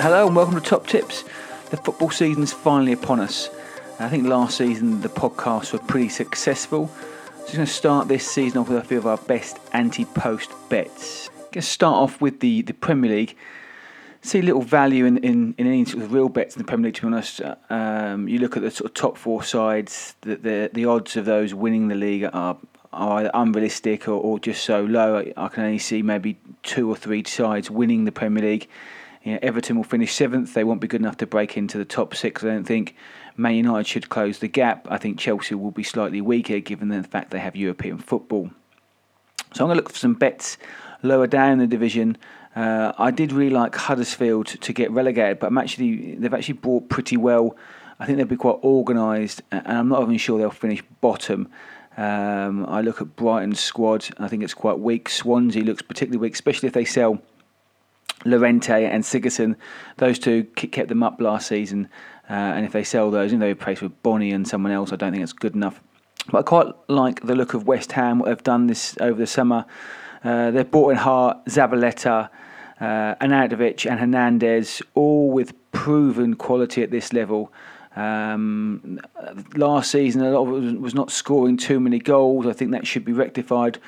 Hello and welcome to Top Tips. The football season's finally upon us. I think last season the podcasts were pretty successful. So we're going to start this season off with a few of our best anti-post bets. I'm going to start off with the, the Premier League. See little value in, in, in any sort of real bets in the Premier League. To be honest, um, you look at the sort of top four sides. The, the the odds of those winning the league are are either unrealistic or, or just so low. I can only see maybe two or three sides winning the Premier League. You know, Everton will finish seventh. They won't be good enough to break into the top six. I don't think. Man United should close the gap. I think Chelsea will be slightly weaker given the fact they have European football. So I'm going to look for some bets lower down the division. Uh, I did really like Huddersfield to get relegated, but I'm actually they've actually bought pretty well. I think they'll be quite organised, and I'm not even sure they'll finish bottom. Um, I look at Brighton's squad. I think it's quite weak. Swansea looks particularly weak, especially if they sell Llorente and Sigurdsson. Those two kept them up last season, uh, and if they sell those, you know, they replace with Bony and someone else, I don't think it's good enough. But I quite like the look of West Ham, what they've done this over the summer. Uh, they've brought in Hart, Zabaleta, uh, Arnautovic, and Hernandez, all with proven quality at this level. Um, last season, a lot of it was not scoring too many goals. I think that should be rectified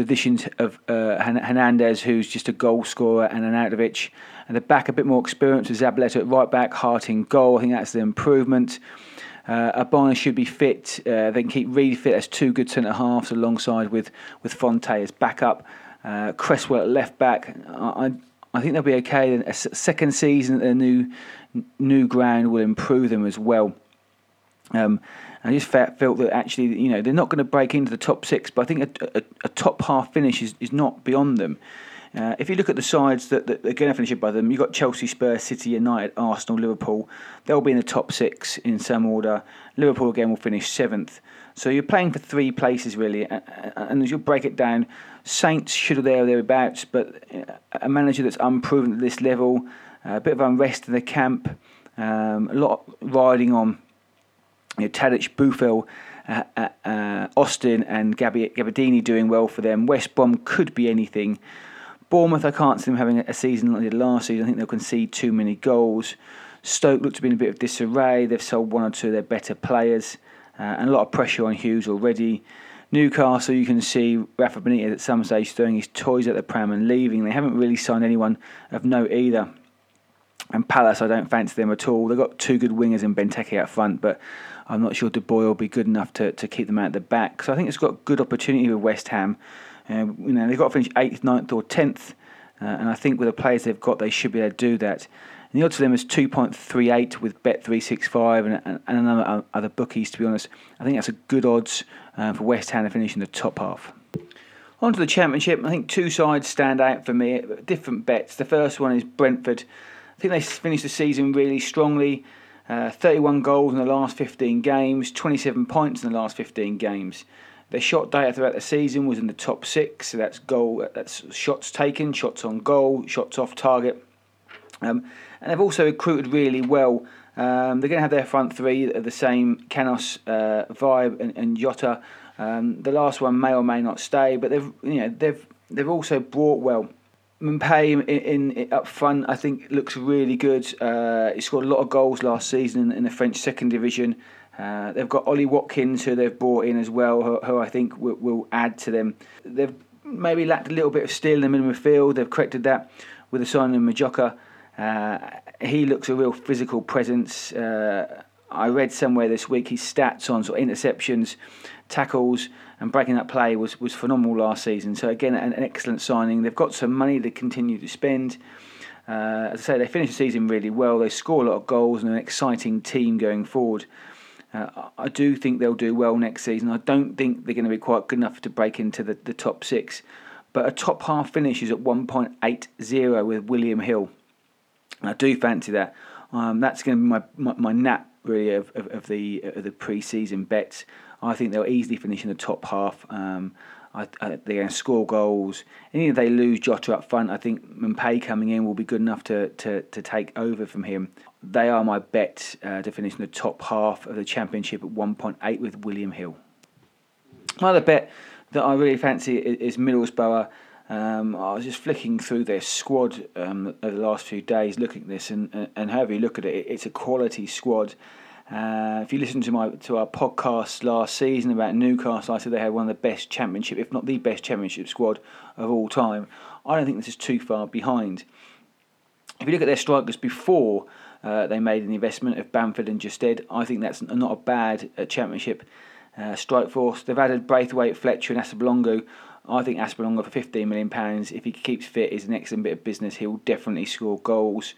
with additions of uh, Hernandez, who's just a goal scorer, and Arnautovic. And the back, a bit more experience with Zabaleta at right back, Harting goal. I think that's the improvement. Uh, Ogbonna should be fit. Uh, they can keep Reid fit as two good centre halves alongside with with Fonte as backup. Uh, Cresswell at left back. I, I think they'll be okay. A second season, a new new ground will improve them as well. Um, I just felt that actually, you know, they're not going to break into the top six, but I think a, a, a top half finish is, is not beyond them. Uh, if you look at the sides that, that are going to finish above them, you've got Chelsea, Spurs, City, United, Arsenal, Liverpool. They'll be in the top six in some order. Liverpool again will finish seventh. So you're playing for three places really, and as you break it down, Saints should have there or thereabouts, but a manager that's unproven at this level, a bit of unrest in the camp, um, a lot riding on you know, Tadic, uh, uh, uh, Austin, and Gabbi- Gabbiadini doing well for them. West Brom could be anything. Bournemouth, I can't see them having a season like they did last season. I think they'll concede too many goals. Stoke look to be in a bit of disarray. They've sold one or two of their better players, uh, and a lot of pressure on Hughes already. Newcastle, you can see Rafa Benitez at some stage throwing his toys at the pram and leaving. They haven't really signed anyone of note either. And Palace, I don't fancy them at all. They've got two good wingers in Benteke up front, but I'm not sure De will be good enough to, to keep them out the back. So I think it's got good opportunity with West Ham. Uh, you know, they've got to finish eighth, 9th, or tenth, uh, and I think with the players they've got, they should be able to do that. And the odds for them is 2.38 with Bet365 and, and, and another other bookies. To be honest, I think that's a good odds uh, for West Ham to finish in the top half. On to the Championship, I think two sides stand out for me. Different bets. The first one is Brentford. I think they finished the season really strongly. Uh, 31 goals in the last 15 games, 27 points in the last 15 games. Their shot data throughout the season was in the top six, so that's goal, that's shots taken, shots on goal, shots off target. Um, and they've also recruited really well. Um, they're going to have their front three of the same Canos, uh, Vibe, and, and Jota. Um, the last one may or may not stay, but they've you know they've they've also brought well. Maupay in, in, in, up front, I think, looks really good. Uh, he scored a lot of goals last season in, in the French second division. Uh, they've got Ollie Watkins, who they've brought in as well, who, who I think will, will, add to them. They've maybe lacked a little bit of steel in the middle of the field. They've corrected that with the signing of Mokotjo. Uh, he looks a real physical presence. Uh, I read somewhere this week his stats on sort of interceptions, tackles, and breaking that play was, was phenomenal last season. So again, an, an excellent signing. They've got some money to continue to spend. Uh, as I say, they finished the season really well. They score a lot of goals and an exciting team going forward. Uh, I do think they'll do well next season. I don't think they're going to be quite good enough to break into the, the top six. But a top half finish is at 1.80 with William Hill. I do fancy that. Um, that's going to be my, my, my nap really of, of, of the of the pre-season bets. I think they'll easily finish in the top half. Um, I, I, they're going to score goals. And if they lose Jota up front, I think Maupay coming in will be good enough to, to, to take over from him. They are my bet uh, to finish in the top half of the championship at 1.8 with William Hill. My other bet that I really fancy is, is Middlesbrough. Um, I was just flicking through their squad um, over the last few days, looking at this, and, and, and however you look at it, it's a quality squad. Uh, if you listen to my to our podcast last season about Newcastle, I said they had one of the best championship, if not the best championship squad of all time. I don't think this is too far behind. If you look at their strikers before uh, they made an investment of Bamford and Gestede, I think that's not a bad uh, championship uh, strike force. They've added Braithwaite, Fletcher, and Assombalonga. I think Assombalonga for £15 million, if he keeps fit, is an excellent bit of business. He'll definitely score goals.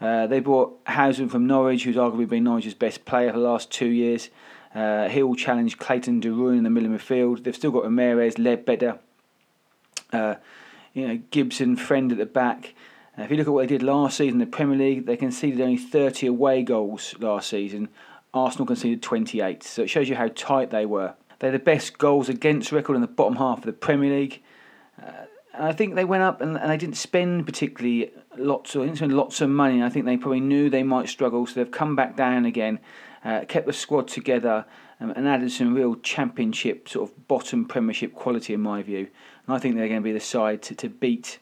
Uh, they brought Howson from Norwich, who's arguably been Norwich's best player for the last two years. Uh, he'll challenge Clayton De Bruyne in the middle of the midfield. They've still got Ramirez, Leadbitter, uh, you know, Gibson, Friend at the back. Uh, if you look at what they did last season in the Premier League, they conceded only 30 away goals last season. Arsenal conceded 28, so it shows you how tight they were. They're the best goals against record in the bottom half of the Premier League. Uh, I think they went up and, and they didn't spend particularly lots of lots of money. I think they probably knew they might struggle, so they've come back down again, uh, kept the squad together, um, and added some real championship sort of bottom Premiership quality in my view. And I think they're going to be the side to, to beat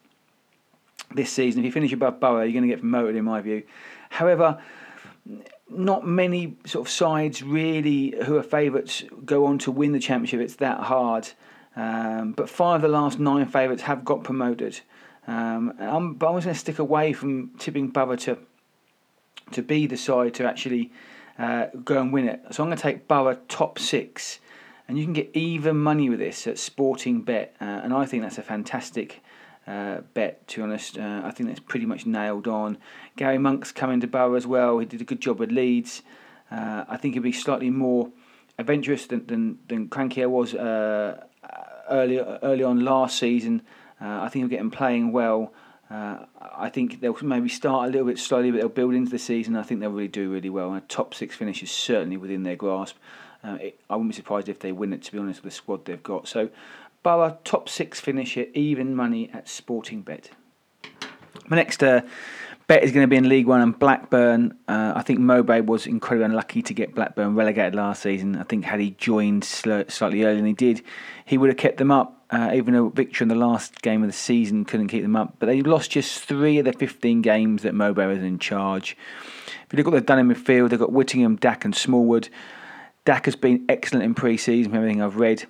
this season. If you finish above Borough, you're going to get promoted in my view. However, not many sort of sides really who are favourites go on to win the championship. It's that hard. Um, but five of the last nine favourites have got promoted. Um, I'm, but I going to stick away from tipping Borough to, to be the side to actually uh, go and win it. So I'm going to take Borough top six. And you can get even money with this at Sporting Bet. Uh, and I think that's a fantastic uh, bet, to be honest. Uh, I think that's pretty much nailed on. Garry Monk's coming to Borough as well. He did a good job at Leeds. Uh, I think he'll be slightly more adventurous than, than, than Karanka was uh, early early on last season. Uh, I think he'll get him playing well. Uh, I think they'll maybe start a little bit slowly, but they'll build into the season. I think they'll really do really well. And a top six finish is certainly within their grasp. Uh, it, I wouldn't be surprised if they win it, to be honest, with the squad they've got. So, Borough top six finisher, even money at Sporting Bet. My next uh, bet is going to be in League One and Blackburn. Uh, I think Mowbray was incredibly unlucky to get Blackburn relegated last season. I think had he joined slightly earlier than he did, he would have kept them up. Uh, even though Victor in the last game of the season couldn't keep them up, but they lost just three of the 15 games that Mowbray was in charge. If you look at what they've done in midfield, they've got Whittingham, Dack, and Smallwood. Dack has been excellent in pre-season, from everything I've read.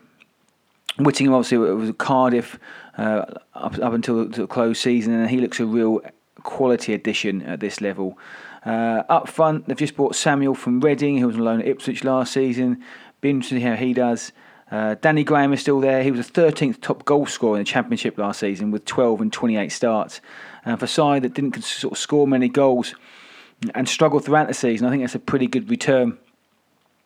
Whittingham obviously was Cardiff uh, up, up until the close season, and he looks a real quality addition at this level. Uh, up front, they've just bought Samuel from Reading, who was on loan at Ipswich last season. Be interesting to see how he does. Uh, Danny Graham is still there. He was the 13th top goal scorer in the Championship last season with 12 and 28 starts. And for a side that didn't sort of score many goals and struggled throughout the season, I think that's a pretty good return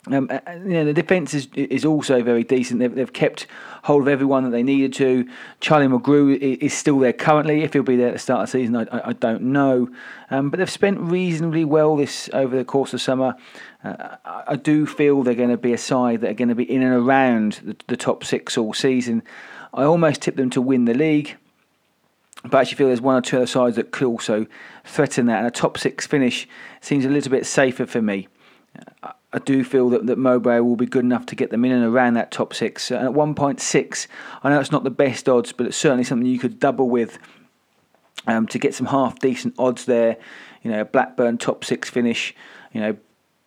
um, uh, uh, you know, the defence is is also very decent. They've, they've kept hold of everyone that they needed to. Charlie Mulgrew is still there currently. If he'll be there at the start of the season, I, I, don't know. Um, but they've spent reasonably well this over the course of summer. Uh, I do feel they're going to be a side that are going to be in and around the, the top six all season. I almost tip them to win the league. But I actually feel there's one or two other sides that could also threaten that. And a top six finish seems a little bit safer for me. I do feel that, that Mowbray will be good enough to get them in and around that top six. And at 1.6, I know it's not the best odds, but it's certainly something you could double with um, to get some half decent odds there. You know, Blackburn top six finish, you know,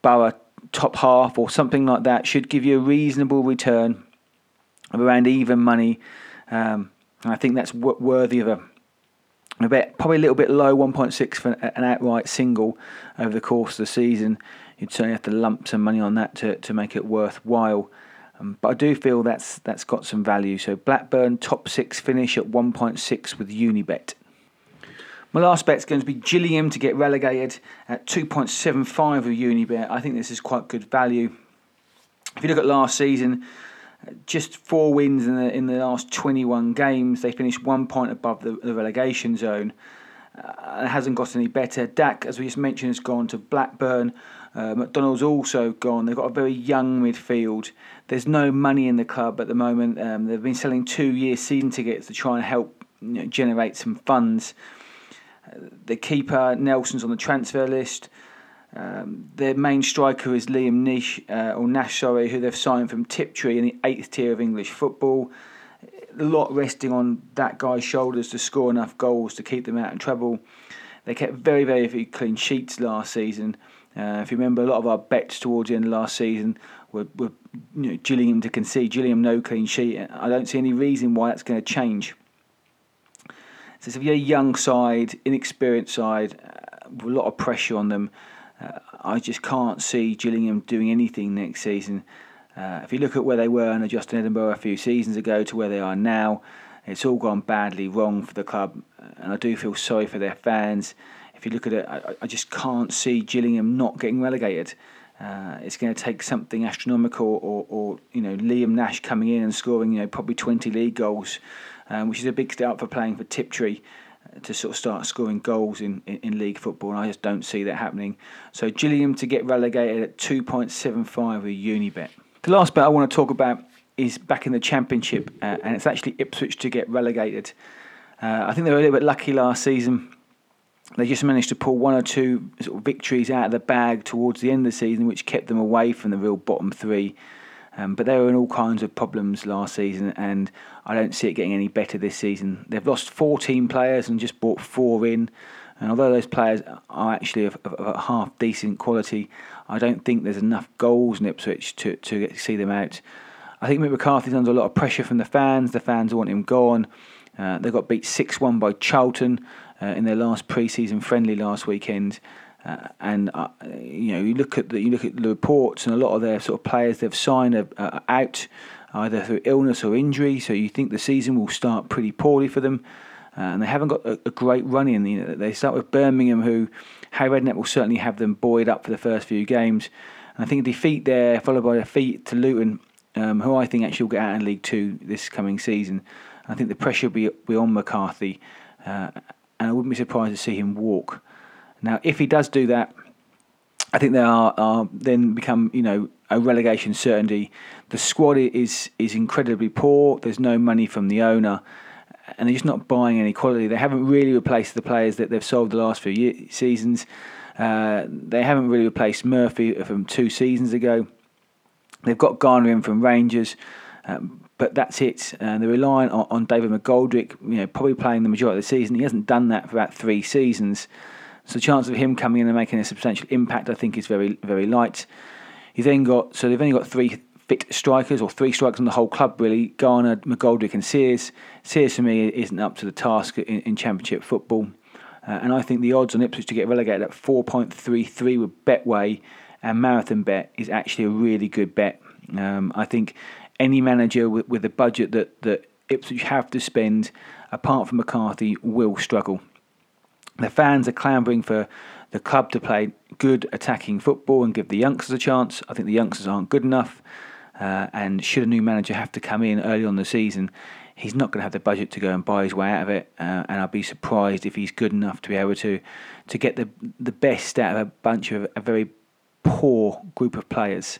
Borough top half or something like that should give you a reasonable return of around even money. Um, I think that's w- worthy of a, a bet. Probably a little bit low, 1.6 for an outright single over the course of the season you'd certainly have to lump some money on that to, to make it worthwhile. Um, but I do feel that's that's got some value. So Blackburn top six finish at 1.6 with Unibet. My last bet is going to be Gillingham to get relegated at 2.75 with Unibet. I think this is quite good value. If you look at last season, just four wins in the in the last 21 games. They finished one point above the, the relegation zone. Uh, it hasn't got any better. Dack, as we just mentioned, has gone to Blackburn. Uh, McDonald's also gone. They've got a very young midfield. There's no money in the club at the moment. Um, they've been selling two-year season tickets to try and help you know, generate some funds. Uh, the keeper Nelson's on the transfer list. Um, their main striker is Liam Nish, uh, or Nash, sorry, who they've signed from Tiptree in the eighth tier of English football. a lot resting on that guy's shoulders to score enough goals to keep them out of trouble. They kept very, very few clean sheets last season. Uh, if you remember, a lot of our bets towards the end of last season were, were you know, Gillingham to concede, Gillingham no clean sheet. I don't see any reason why that's going to change. So it's a young side, inexperienced side, uh, with a lot of pressure on them. Uh, I just can't see Gillingham doing anything next season. Uh, if you look at where they were under Justin Edinburgh a few seasons ago to where they are now, it's all gone badly wrong for the club, and I do feel sorry for their fans. If you look at it, I, I just can't see Gillingham not getting relegated. Uh, it's going to take something astronomical, or, or, you know Liam Nash coming in and scoring you know probably 20 league goals, um, which is a big step for playing for Tiptree to sort of start scoring goals in, in, in, league football, and I just don't see that happening. So Gillingham to get relegated at 2.75 with Unibet. The last bet I want to talk about is back in the Championship, uh, and it's actually Ipswich to get relegated. Uh, I think they were a little bit lucky last season. They just managed to pull one or two sort of victories out of the bag towards the end of the season, which kept them away from the real bottom three. Um, but they were in all kinds of problems last season, and I don't see it getting any better this season. They've lost 14 players and just brought four in. And although those players are actually of, of, of half decent quality, I don't think there's enough goals in Ipswich to, to see them out. I think Mick McCarthy's under a lot of pressure from the fans. The fans want him gone. Uh, they got beat 6 1 by Charlton uh, in their last pre season friendly last weekend. Uh, and uh, you know, you look at the you look at the reports, and a lot of their sort of players they've signed are, are out either through illness or injury. So you think the season will start pretty poorly for them, uh, and they haven't got a, a, great run in. You know, they start with Birmingham, who Harry Redknapp will certainly have them buoyed up for the first few games. And I think a defeat there, followed by a defeat to Luton, um, who I think actually will get out in League Two this coming season. I think the pressure will be, be on McCarthy, uh, and I wouldn't be surprised to see him walk. Now, if he does do that, I think they are, are then become you know a relegation certainty. The squad is is incredibly poor. There's no money from the owner, and they're just not buying any quality. They haven't really replaced the players that they've sold the last few year, seasons. Uh, they haven't really replaced Murphy from two seasons ago. They've got Garner in from Rangers, um, but that's it. And they're relying on, on David McGoldrick, you know, probably playing the majority of the season. He hasn't done that for about three seasons. So the chance of him coming in and making a substantial impact, I think, is very, very light. He then got so they've only got three fit strikers or three strikers on the whole club really. Garner, McGoldrick, and Sears. Sears for me isn't up to the task in, in Championship football, uh, and I think the odds on Ipswich to get relegated at 4.33 with Betway and Marathon Bet is actually a really good bet. Um, I think any manager with, with the budget that that Ipswich have to spend, apart from McCarthy, will struggle. The fans are clamouring for the club to play good attacking football and give the youngsters a chance. I think the youngsters aren't good enough. Uh, and should a new manager have to come in early on the season, he's not going to have the budget to go and buy his way out of it. Uh, and I'd be surprised if he's good enough to be able to to get the the best out of a bunch of a very poor group of players.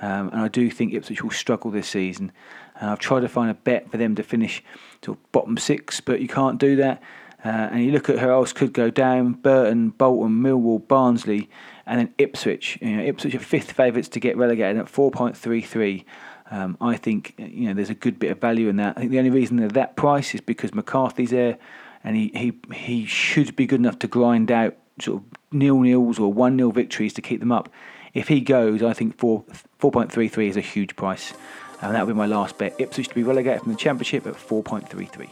Um, and I do think Ipswich will struggle this season. And I've tried to find a bet for them to finish to bottom six, but you can't do that. Uh, and you look at who else could go down: Burton, Bolton, Millwall, Barnsley, and then Ipswich. You know, Ipswich are fifth favourites to get relegated at 4.33. Um, I think you know there's a good bit of value in that. I think the only reason they're that price is because McCarthy's there, and he he, he should be good enough to grind out sort of nil nils or one nil victories to keep them up. If he goes, I think four four point three three is a huge price, and that will be my last bet. Ipswich to be relegated from the Championship at four point three three.